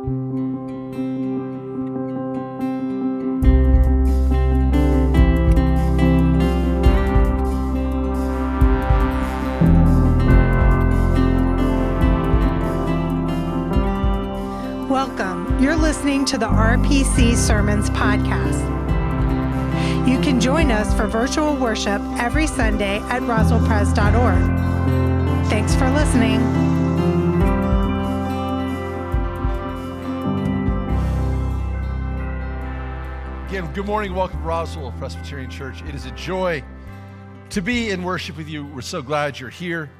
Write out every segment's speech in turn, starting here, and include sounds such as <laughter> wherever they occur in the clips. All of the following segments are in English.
Welcome. You're listening to the RPC Sermons Podcast. You can join us for virtual worship every Sunday at roswellpres.org. Thanks for listening. Again, good morning. Welcome to Roswell Presbyterian Church. It is a joy to be in worship with you. We're so glad you're here.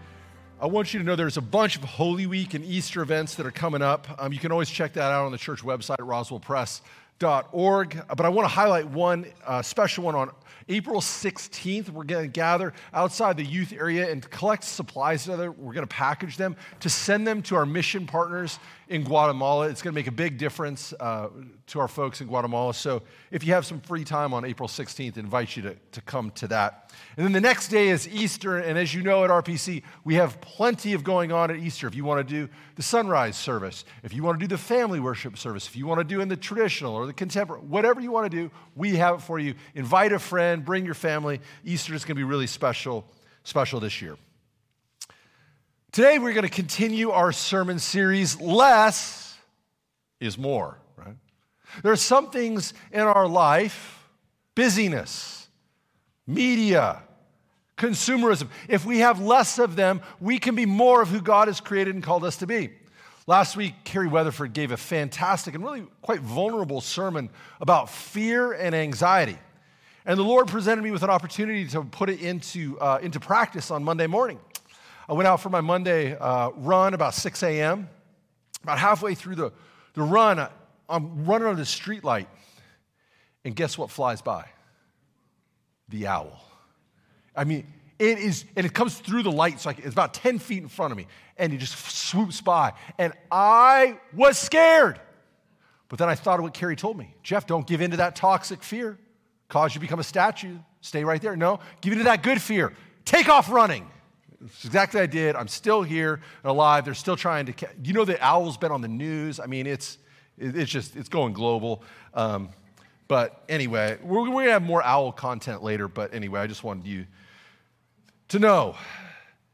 I want you to know there's a bunch of Holy Week and Easter events that are coming up. Um, you can always check that out on the church website at roswellpres.org. But I want to highlight one uh, special one on April 16th. We're going to gather outside the youth area and collect supplies together. We're going to package them to send them to our mission partners in Guatemala. It's going to make a big difference uh, to our folks in Guatemala. So if you have some free time on April 16th, I invite you to, to come to that. And then the next day is Easter. And as you know at RPC, we have plenty of going on at Easter. If you want to do the sunrise service, if you want to do the family worship service, if you want to do in the traditional or the contemporary, whatever you want to do, we have it for you. Invite a friend, bring your family. Easter is going to be really special, special this year. Today, we're going to continue our sermon series Less is More, right? There are some things in our life busyness, media, consumerism. If we have less of them, we can be more of who God has created and called us to be. Last week, Carrie Weatherford gave a fantastic and really quite vulnerable sermon about fear and anxiety. And the Lord presented me with an opportunity to put it into, uh, into practice on Monday morning. I went out for my Monday uh, run about 6 a.m. About halfway through the, the run, I, I'm running on the street light, and guess what flies by? The owl. I mean, it is, and it comes through the light, so it's about 10 feet in front of me, and it just swoops by. And I was scared. But then I thought of what Carrie told me Jeff, don't give in to that toxic fear, cause you become a statue. Stay right there. No, give in to that good fear. Take off running. It's exactly what I did. I'm still here and alive. They're still trying to. You know, the owl's been on the news. I mean, it's it's just it's going global. Um, but anyway, we're, we're gonna have more owl content later. But anyway, I just wanted you to know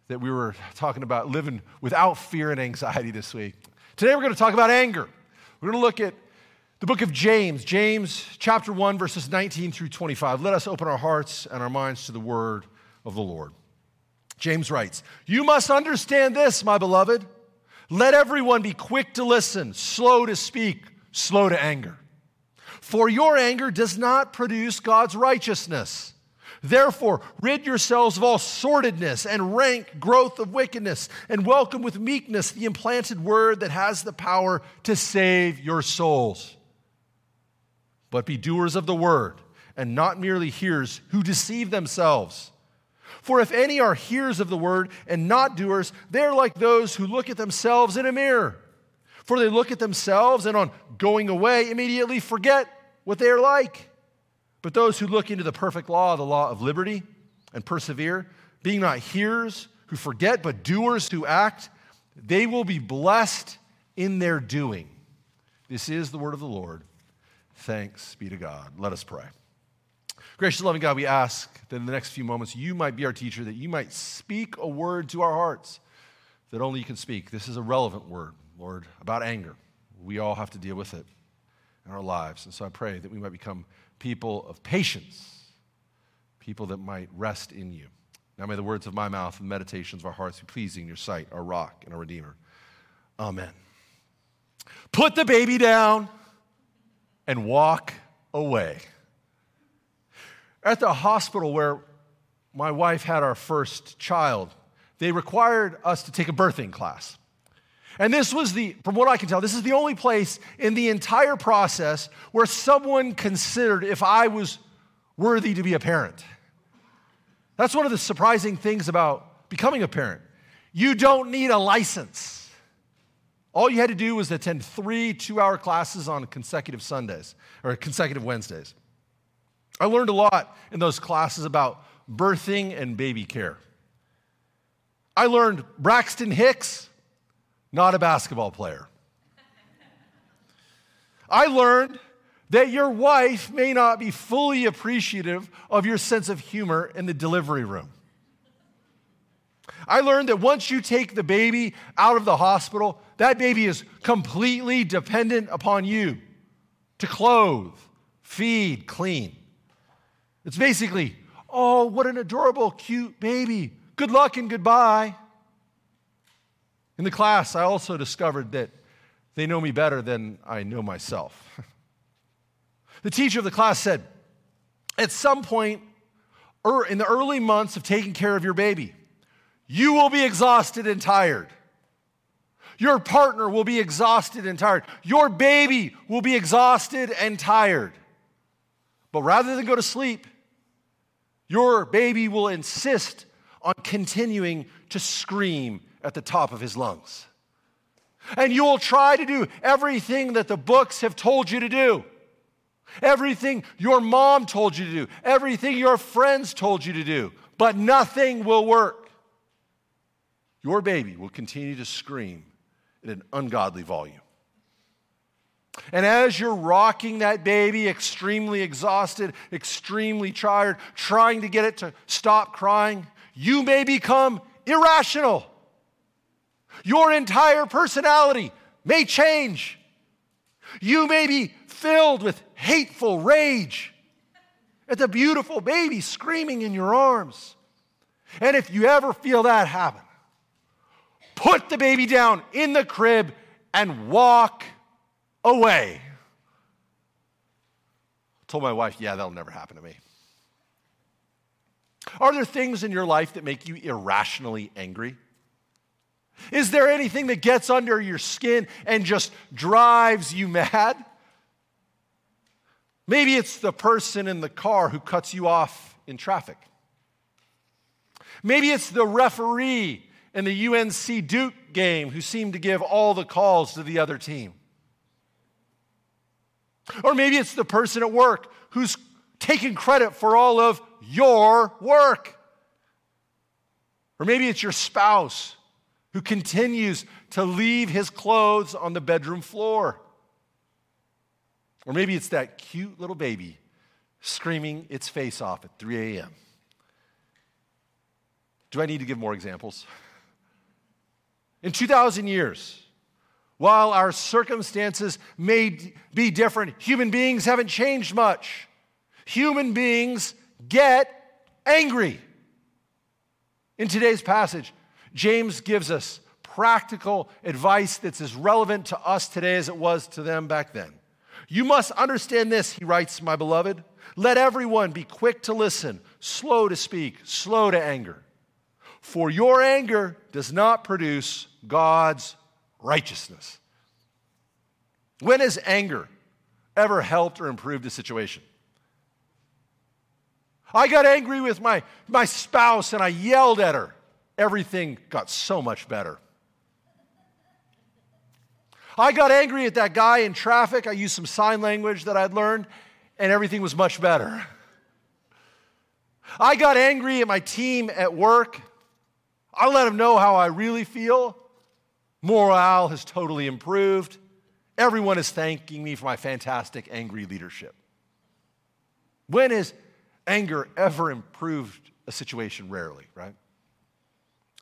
that we were talking about living without fear and anxiety this week. Today, we're going to talk about anger. We're to look at the book of James, James chapter 1, verses 19 through 25. Let us open our hearts and our minds to the word of the Lord. James writes, You must understand this, my beloved. Let everyone be quick to listen, slow to speak, slow to anger. For your anger does not produce God's righteousness. Therefore, rid yourselves of all sordidness and rank growth of wickedness, and welcome with meekness the implanted word that has the power to save your souls. But be doers of the word, and not merely hearers who deceive themselves. For if any are hearers of the word and not doers, they're like those who look at themselves in a mirror. For they look at themselves and on going away immediately forget what they are like. But those who look into the perfect law, the law of liberty, and persevere, being not hearers who forget, but doers who act, they will be blessed in their doing. This is the word of the Lord. Thanks be to God. Let us pray. Gracious, loving God, we ask that in the next few moments you might be our teacher, that you might speak a word to our hearts that only you can speak. This is a relevant word, Lord, about anger. We all have to deal with it in our lives. And so I pray that we might become people of patience, people that might rest in you. Now may the words of my mouth and meditations of our hearts be pleasing in your sight, our rock and our redeemer. Amen. Put the baby down and walk away at the hospital where my wife had our first child, they required us to take a birthing class. And this was the, from what I can tell, this is the only place in the entire process where someone considered if I was worthy to be a parent. That's one of the surprising things about becoming a parent. You don't need a license. All you had to do was attend three two hour classes on consecutive Sundays or consecutive Wednesdays. I learned a lot in those classes about birthing and baby care. I learned Braxton Hicks, not a basketball player. I learned that your wife may not be fully appreciative of your sense of humor in the delivery room. I learned that once you take the baby out of the hospital, that baby is completely dependent upon you to clothe, feed, clean. It's basically, oh, what an adorable, cute baby. Good luck and goodbye. In the class, I also discovered that they know me better than I know myself. <laughs> the teacher of the class said, at some point er, in the early months of taking care of your baby, you will be exhausted and tired. Your partner will be exhausted and tired. Your baby will be exhausted and tired. But rather than go to sleep, your baby will insist on continuing to scream at the top of his lungs. And you will try to do everything that the books have told you to do. Everything your mom told you to do, everything your friends told you to do, but nothing will work. Your baby will continue to scream at an ungodly volume. And as you're rocking that baby, extremely exhausted, extremely tired, trying to get it to stop crying, you may become irrational. Your entire personality may change. You may be filled with hateful rage at the beautiful baby screaming in your arms. And if you ever feel that happen, put the baby down in the crib and walk away. I told my wife, yeah, that'll never happen to me. Are there things in your life that make you irrationally angry? Is there anything that gets under your skin and just drives you mad? Maybe it's the person in the car who cuts you off in traffic. Maybe it's the referee in the UNC Duke game who seemed to give all the calls to the other team. Or maybe it's the person at work who's taking credit for all of your work. Or maybe it's your spouse who continues to leave his clothes on the bedroom floor. Or maybe it's that cute little baby screaming its face off at 3 a.m. Do I need to give more examples? In 2,000 years, while our circumstances may be different, human beings haven't changed much. Human beings get angry. In today's passage, James gives us practical advice that's as relevant to us today as it was to them back then. You must understand this, he writes, my beloved. Let everyone be quick to listen, slow to speak, slow to anger. For your anger does not produce God's righteousness. When has anger ever helped or improved a situation? I got angry with my, my spouse and I yelled at her. Everything got so much better. I got angry at that guy in traffic. I used some sign language that I'd learned, and everything was much better. I got angry at my team at work. I let them know how I really feel. Morale has totally improved. Everyone is thanking me for my fantastic angry leadership. When has anger ever improved a situation? Rarely, right?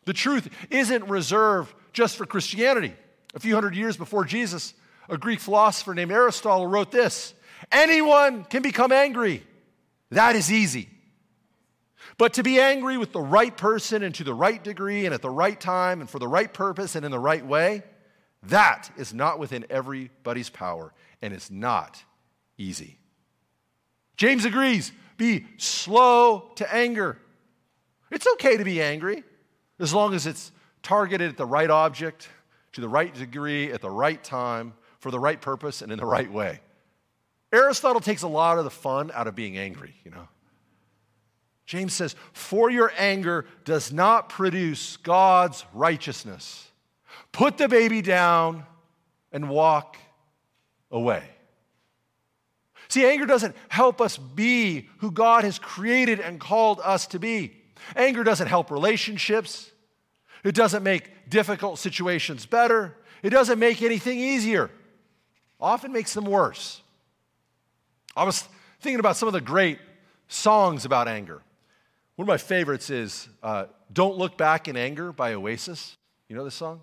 The truth isn't reserved just for Christianity. A few hundred years before Jesus, a Greek philosopher named Aristotle wrote this Anyone can become angry. That is easy. But to be angry with the right person and to the right degree and at the right time and for the right purpose and in the right way, that is not within everybody's power and it's not easy. James agrees be slow to anger. It's okay to be angry as long as it's targeted at the right object, to the right degree, at the right time, for the right purpose, and in the right way. Aristotle takes a lot of the fun out of being angry, you know. James says, For your anger does not produce God's righteousness. Put the baby down and walk away. See, anger doesn't help us be who God has created and called us to be. Anger doesn't help relationships. It doesn't make difficult situations better. It doesn't make anything easier. often makes them worse. I was thinking about some of the great songs about anger. One of my favorites is uh, Don't Look Back in Anger by Oasis. You know this song?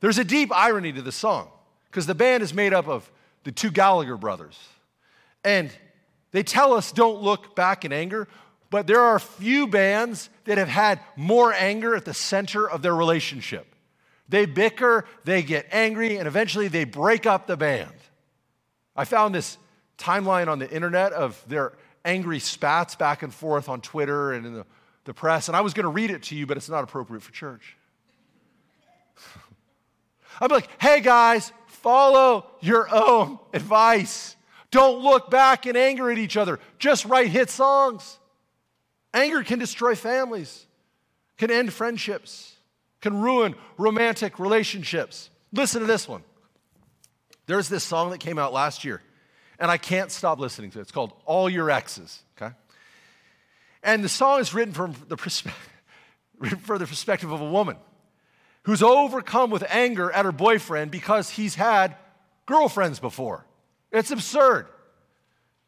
There's a deep irony to the song because the band is made up of the two Gallagher brothers. And they tell us don't look back in anger, but there are few bands that have had more anger at the center of their relationship. They bicker, they get angry, and eventually they break up the band. I found this timeline on the internet of their angry spats back and forth on Twitter and in the, the press, and I was going to read it to you, but it's not appropriate for church. <laughs> I'd be like, hey guys, follow your own advice. Don't look back in anger at each other. Just write hit songs. Anger can destroy families, can end friendships, can ruin romantic relationships. Listen to this one. There's this song that came out last year, and I can't stop listening to it. It's called All Your Exes, okay? And the song is written from the, perspe- <laughs> from the perspective of a woman who's overcome with anger at her boyfriend because he's had girlfriends before. It's absurd.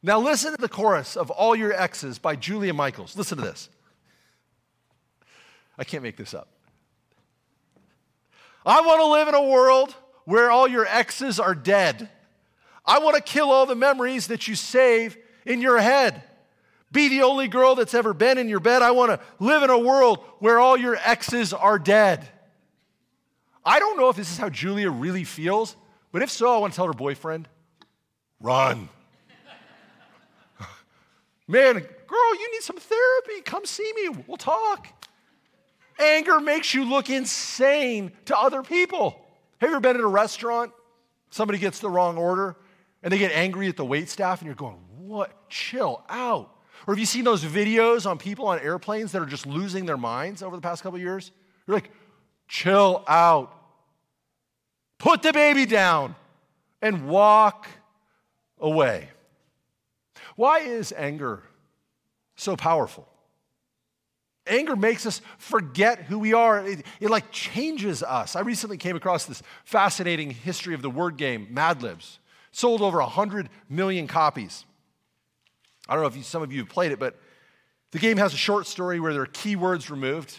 Now, listen to the chorus of All Your Exes by Julia Michaels. Listen to this. I can't make this up. I want to live in a world where all your exes are dead. I want to kill all the memories that you save in your head. Be the only girl that's ever been in your bed. I want to live in a world where all your exes are dead. I don't know if this is how Julia really feels, but if so, I want to tell her boyfriend run. <laughs> Man, girl, you need some therapy. Come see me. We'll talk. Anger makes you look insane to other people. Have you ever been at a restaurant? Somebody gets the wrong order and they get angry at the wait staff, and you're going, What? Chill out. Or have you seen those videos on people on airplanes that are just losing their minds over the past couple years? You're like, Chill out. Put the baby down and walk away. Why is anger so powerful? Anger makes us forget who we are. It, it, like changes us. I recently came across this fascinating history of the word game, Mad Libs. Sold over 100 million copies. I don't know if you, some of you have played it, but the game has a short story where there are keywords removed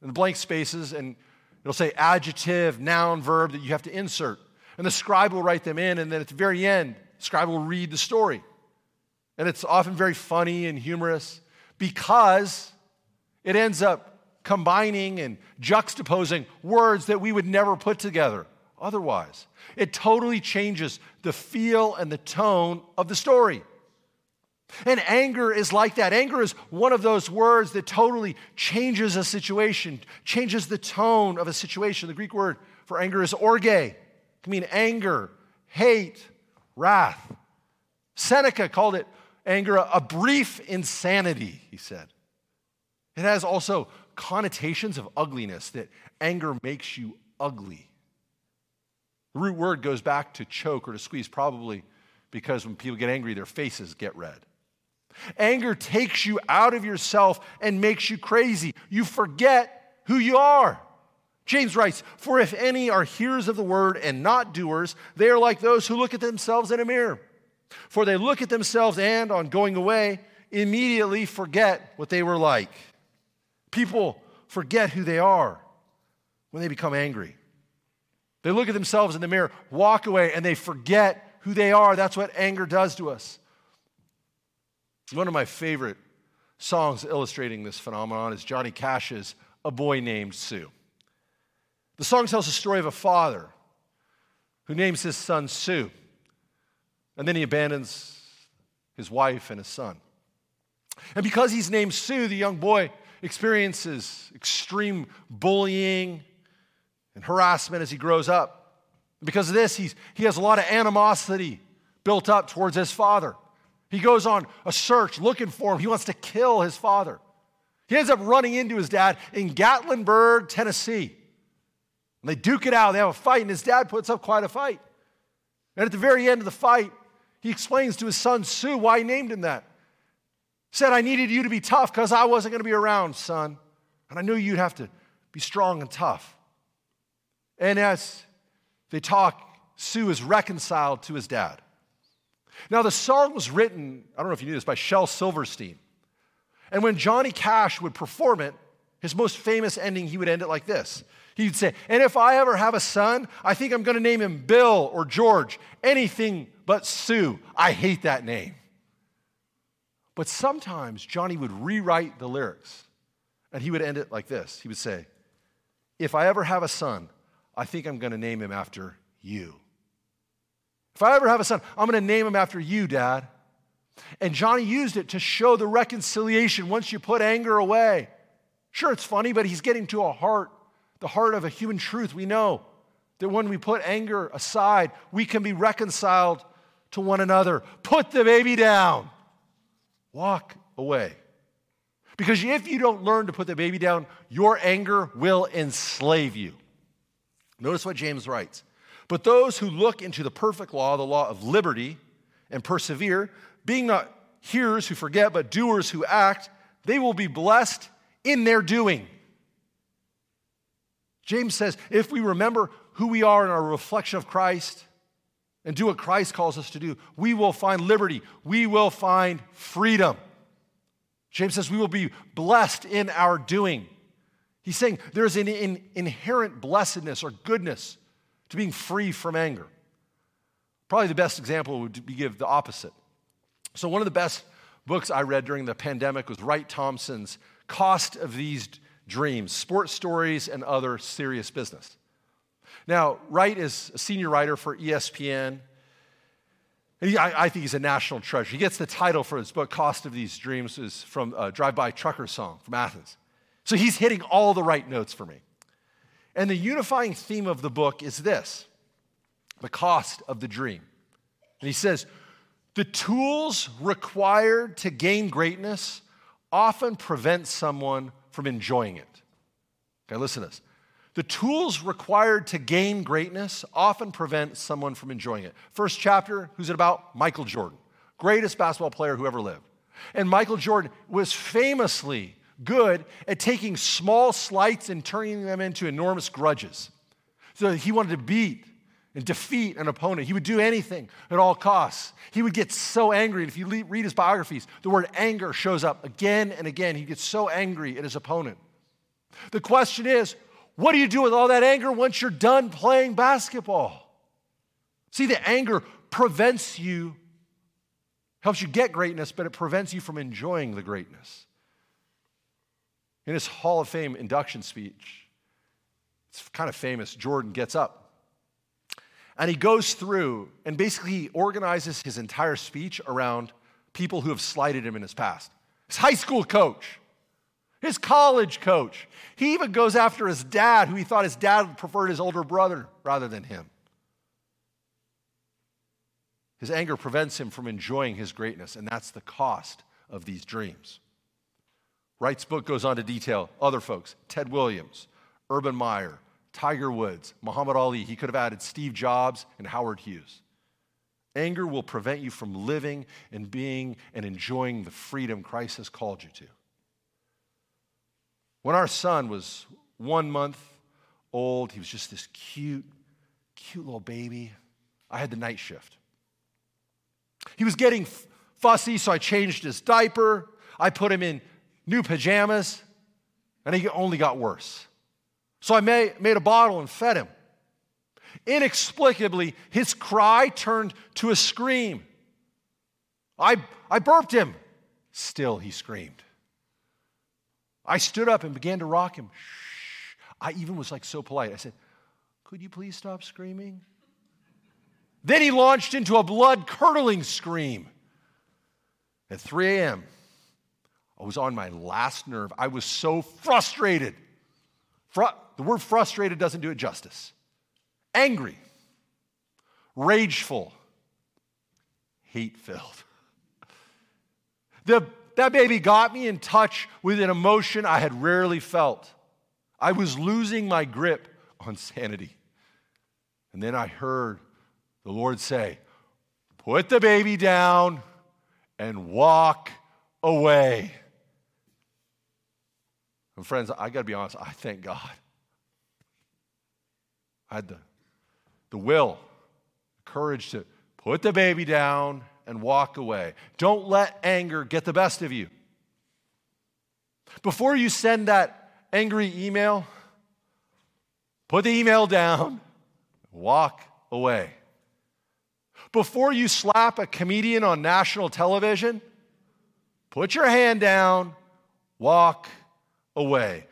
and blank spaces, and it'll say adjective, noun, verb that you have to insert. And the scribe will write them in, and then at the very end, the scribe will read the story. And it's often very funny and humorous because it ends up combining and juxtaposing words that we would never put together otherwise. It totally changes the feel and the tone of the story. And anger is like that. Anger is one of those words that totally changes a situation, changes the tone of a situation. The Greek word for anger is orge. It can mean anger, hate, wrath. Seneca called it anger a brief insanity, he said. It has also connotations of ugliness, that anger makes you ugly. The root word goes back to choke or to squeeze, probably because when people get angry, their faces get red. Anger takes you out of yourself and makes you crazy. You forget who you are. James writes, For if any are hearers of the word and not doers, they are like those who look at themselves in a mirror. For they look at themselves and, on going away, immediately forget what they were like. People forget who they are when they become angry. They look at themselves in the mirror, walk away, and they forget who they are. That's what anger does to us. One of my favorite songs illustrating this phenomenon is Johnny Cash's A Boy Named Sue. The song tells the story of a father who names his son Sue, and then he abandons his wife and his son. And because he's named Sue, the young boy experiences extreme bullying and harassment as he grows up. Because of this, he's, he has a lot of animosity built up towards his father. He goes on a search looking for him. He wants to kill his father. He ends up running into his dad in Gatlinburg, Tennessee. And they duke it out. They have a fight, and his dad puts up quite a fight. And at the very end of the fight, he explains to his son Sue why he named him that. He said, I needed you to be tough because I wasn't going to be around, son. And I knew you'd have to be strong and tough. And as they talk Sue is reconciled to his dad. Now, the song was written, I don't know if you knew this, by Shel Silverstein. And when Johnny Cash would perform it, his most famous ending, he would end it like this. He'd say, And if I ever have a son, I think I'm going to name him Bill or George, anything but Sue. I hate that name. But sometimes Johnny would rewrite the lyrics and he would end it like this He would say, If I ever have a son, I think I'm going to name him after you. If I ever have a son, I'm going to name him after you, Dad. And Johnny used it to show the reconciliation once you put anger away. Sure, it's funny, but he's getting to a heart, the heart of a human truth. We know that when we put anger aside, we can be reconciled to one another. Put the baby down, walk away. Because if you don't learn to put the baby down, your anger will enslave you. Notice what James writes. But those who look into the perfect law, the law of liberty, and persevere, being not hearers who forget, but doers who act, they will be blessed in their doing. James says if we remember who we are in our reflection of Christ and do what Christ calls us to do, we will find liberty, we will find freedom. James says we will be blessed in our doing. He's saying there's an in, inherent blessedness or goodness to being free from anger. Probably the best example would be give the opposite. So, one of the best books I read during the pandemic was Wright Thompson's Cost of These Dreams Sports Stories and Other Serious Business. Now, Wright is a senior writer for ESPN. He, I, I, think he's a national treasure. He gets the title for his book, Cost of These Dreams, is from a Drive By Trucker song from Athens. So he's hitting all the right notes for me. And the unifying theme of the book is this the cost of the dream. And he says, the tools required to gain greatness often prevent someone from enjoying it. Okay, listen to this. The tools required to gain greatness often prevent someone from enjoying it. First chapter, who's it about? Michael Jordan, greatest basketball player who ever lived. And Michael Jordan was famously good at taking small slights and turning them into enormous grudges. So he wanted to beat and defeat an opponent. He would do anything at all costs. He would get so angry. And if you read his biographies, the word anger shows up again and again. He gets so angry at his opponent. The question is, what do you do with all that anger once you're done playing basketball? See, the anger prevents you, helps you get greatness, but it prevents you from enjoying the greatness. In his Hall of Fame induction speech, it's kind of famous, Jordan gets up and he goes through and basically he organizes his entire speech around people who have slighted him in his past. His high school coach, his college coach. He even goes after his dad, who he thought his dad preferred his older brother rather than him. His anger prevents him from enjoying his greatness, and that's the cost of these dreams. Wright's book goes on to detail other folks Ted Williams, Urban Meyer, Tiger Woods, Muhammad Ali. He could have added Steve Jobs and Howard Hughes. Anger will prevent you from living and being and enjoying the freedom Christ has called you to. When our son was one month old, he was just this cute, cute little baby. I had the night shift. He was getting fussy, so I changed his diaper. I put him in new pajamas, and he only got worse. So I made, made a bottle and fed him. Inexplicably, his cry turned to a scream. I, I burped him. Still, he screamed. I stood up and began to rock him. Shh. I even was like so polite. I said, Could you please stop screaming? Then he launched into a blood curdling scream. At 3 a.m., I was on my last nerve. I was so frustrated. Fru- the word frustrated doesn't do it justice. Angry, rageful, hate filled. <laughs> The, that baby got me in touch with an emotion I had rarely felt. I was losing my grip on sanity. And then I heard the Lord say, Put the baby down and walk away. And friends, I got to be honest, I thank God I had the, the will courage to put the baby down and walk away. Don't let anger get the best of you. Before you send that angry email, put the email down, walk away. Before you slap a comedian on national television, put your hand down, walk away.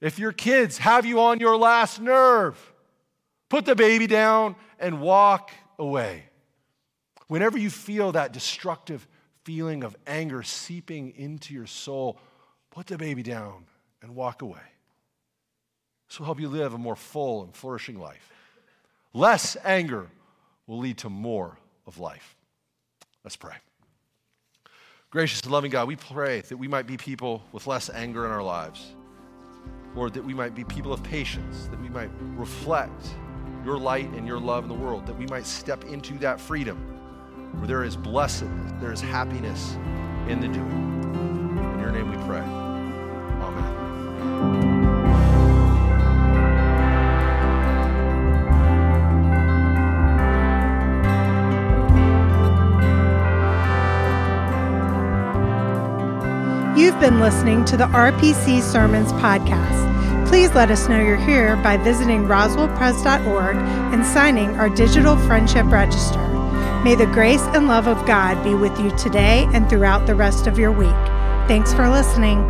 If your kids have you on your last nerve, put the baby down and walk away. Whenever you feel that destructive feeling of anger seeping into your soul, put the baby down and walk away. This will help you live a more full and flourishing life. Less anger will lead to more of life. Let's pray. Gracious and loving God, we pray that we might be people with less anger in our lives. Lord, that we might be people of patience, that we might reflect your light and your love in the world, that we might step into that freedom where there is blessedness, there is happiness in the doing. In your name we pray. Amen. You've been listening to the RPC Sermons podcast. Please let us know you're here by visiting roswellpres.org and signing our digital friendship register. May the grace and love of God be with you today and throughout the rest of your week. Thanks for listening.